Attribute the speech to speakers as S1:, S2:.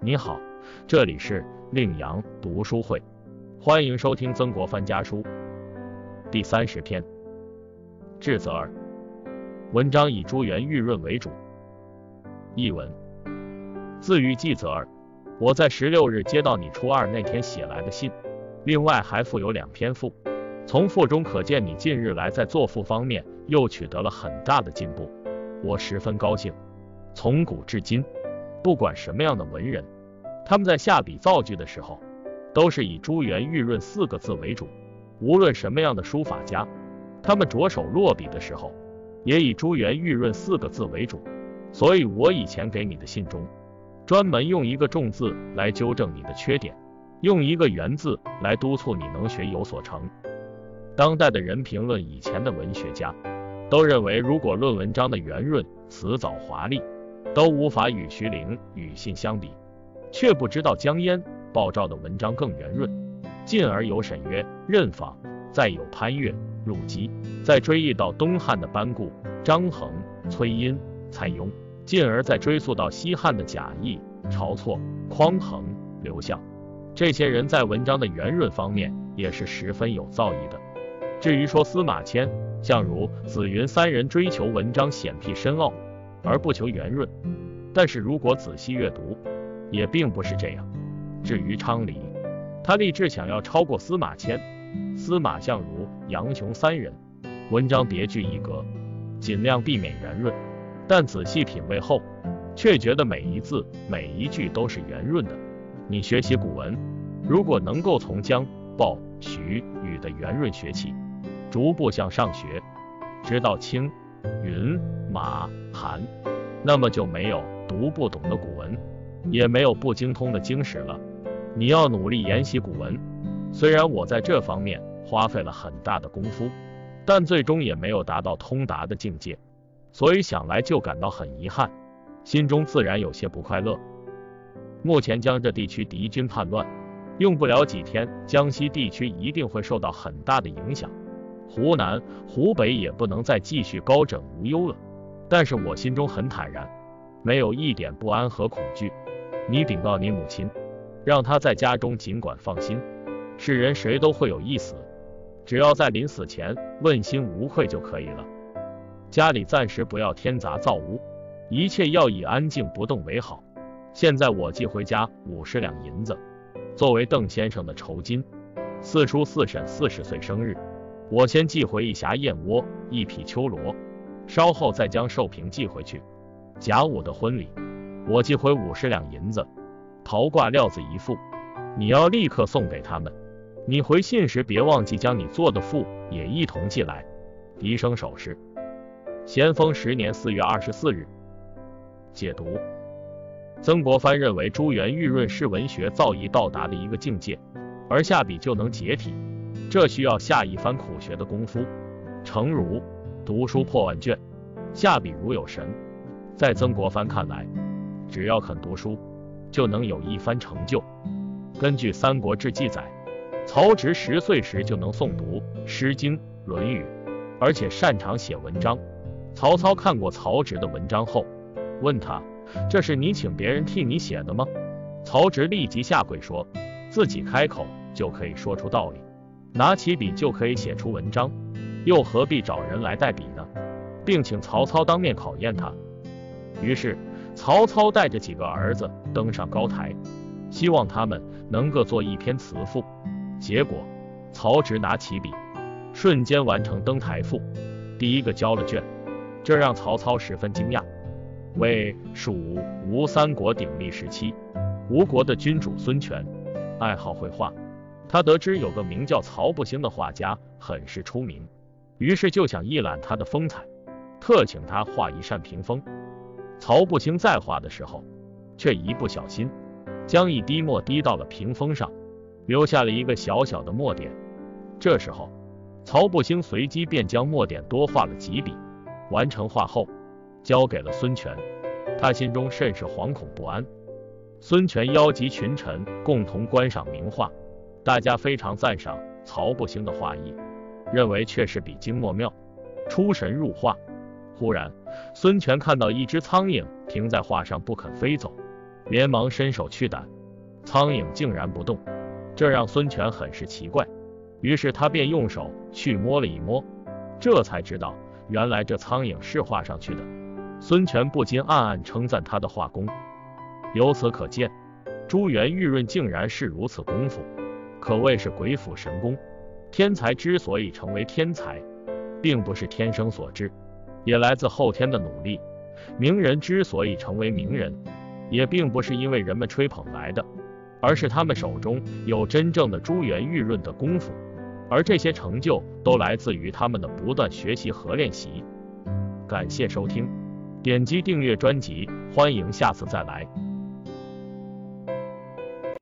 S1: 你好，这里是令阳读书会，欢迎收听曾国藩家书第三十篇。智则二，文章以朱元玉润为主。译文：自于季则二，我在十六日接到你初二那天写来的信，另外还附有两篇赋。从赋中可见，你近日来在作赋方面又取得了很大的进步，我十分高兴。从古至今。不管什么样的文人，他们在下笔造句的时候，都是以朱元玉润四个字为主；无论什么样的书法家，他们着手落笔的时候，也以朱元玉润四个字为主。所以，我以前给你的信中，专门用一个重字来纠正你的缺点，用一个圆字来督促你能学有所成。当代的人评论以前的文学家，都认为如果论文章的圆润、辞藻华丽。都无法与徐陵语信相比，却不知道江淹、鲍照的文章更圆润。进而有沈约、任访，再有潘岳、陆机，再追忆到东汉的班固、张衡、崔莺、蔡邕，进而再追溯到西汉的贾谊、晁错、匡衡、刘向，这些人在文章的圆润方面也是十分有造诣的。至于说司马迁、相如、子云三人追求文章显僻深奥。而不求圆润，但是如果仔细阅读，也并不是这样。至于昌黎，他立志想要超过司马迁、司马相如、杨雄三人，文章别具一格，尽量避免圆润。但仔细品味后，却觉得每一字每一句都是圆润的。你学习古文，如果能够从江、鲍、徐、禹的圆润学起，逐步向上学，直到清。云马韩，那么就没有读不懂的古文，也没有不精通的经史了。你要努力研习古文，虽然我在这方面花费了很大的功夫，但最终也没有达到通达的境界，所以想来就感到很遗憾，心中自然有些不快乐。目前江浙地区敌军叛乱，用不了几天，江西地区一定会受到很大的影响。湖南、湖北也不能再继续高枕无忧了，但是我心中很坦然，没有一点不安和恐惧。你禀告你母亲，让她在家中尽管放心。世人谁都会有一死，只要在临死前问心无愧就可以了。家里暂时不要添杂造物，一切要以安静不动为好。现在我寄回家五十两银子，作为邓先生的酬金。四叔四婶四十岁生日。我先寄回一匣燕窝，一匹秋罗，稍后再将寿瓶寄回去。甲午的婚礼，我寄回五十两银子，桃挂料子一副，你要立刻送给他们。你回信时别忘记将你做的赋也一同寄来。笛声手势。咸丰十年四月二十四日。解读：曾国藩认为朱元玉润是文学造诣到达的一个境界，而下笔就能解体。这需要下一番苦学的功夫。诚如读书破万卷，下笔如有神。在曾国藩看来，只要肯读书，就能有一番成就。根据《三国志》记载，曹植十岁时就能诵读《诗经》《论语》，而且擅长写文章。曹操看过曹植的文章后，问他：“这是你请别人替你写的吗？”曹植立即下跪说：“自己开口就可以说出道理。”拿起笔就可以写出文章，又何必找人来代笔呢？并请曹操当面考验他。于是曹操带着几个儿子登上高台，希望他们能够做一篇词赋。结果曹植拿起笔，瞬间完成登台赋，第一个交了卷，这让曹操十分惊讶。为蜀吴三国鼎立时期，吴国的君主孙权爱好绘画。他得知有个名叫曹不兴的画家很是出名，于是就想一览他的风采，特请他画一扇屏风。曹不兴在画的时候，却一不小心将一滴墨滴到了屏风上，留下了一个小小的墨点。这时候，曹不兴随即便将墨点多画了几笔，完成画后，交给了孙权。他心中甚是惶恐不安。孙权邀集群臣共同观赏名画。大家非常赞赏曹不兴的画艺，认为确实笔精墨妙，出神入化。忽然，孙权看到一只苍蝇停在画上不肯飞走，连忙伸手去掸，苍蝇竟然不动，这让孙权很是奇怪。于是他便用手去摸了一摸，这才知道原来这苍蝇是画上去的。孙权不禁暗暗称赞他的画工。由此可见，朱元玉润竟然是如此功夫，可谓是鬼斧神工。天才之所以成为天才，并不是天生所致，也来自后天的努力。名人之所以成为名人，也并不是因为人们吹捧来的，而是他们手中有真正的珠圆玉润的功夫，而这些成就都来自于他们的不断学习和练习。感谢收听，点击订阅专辑，欢迎下次再来。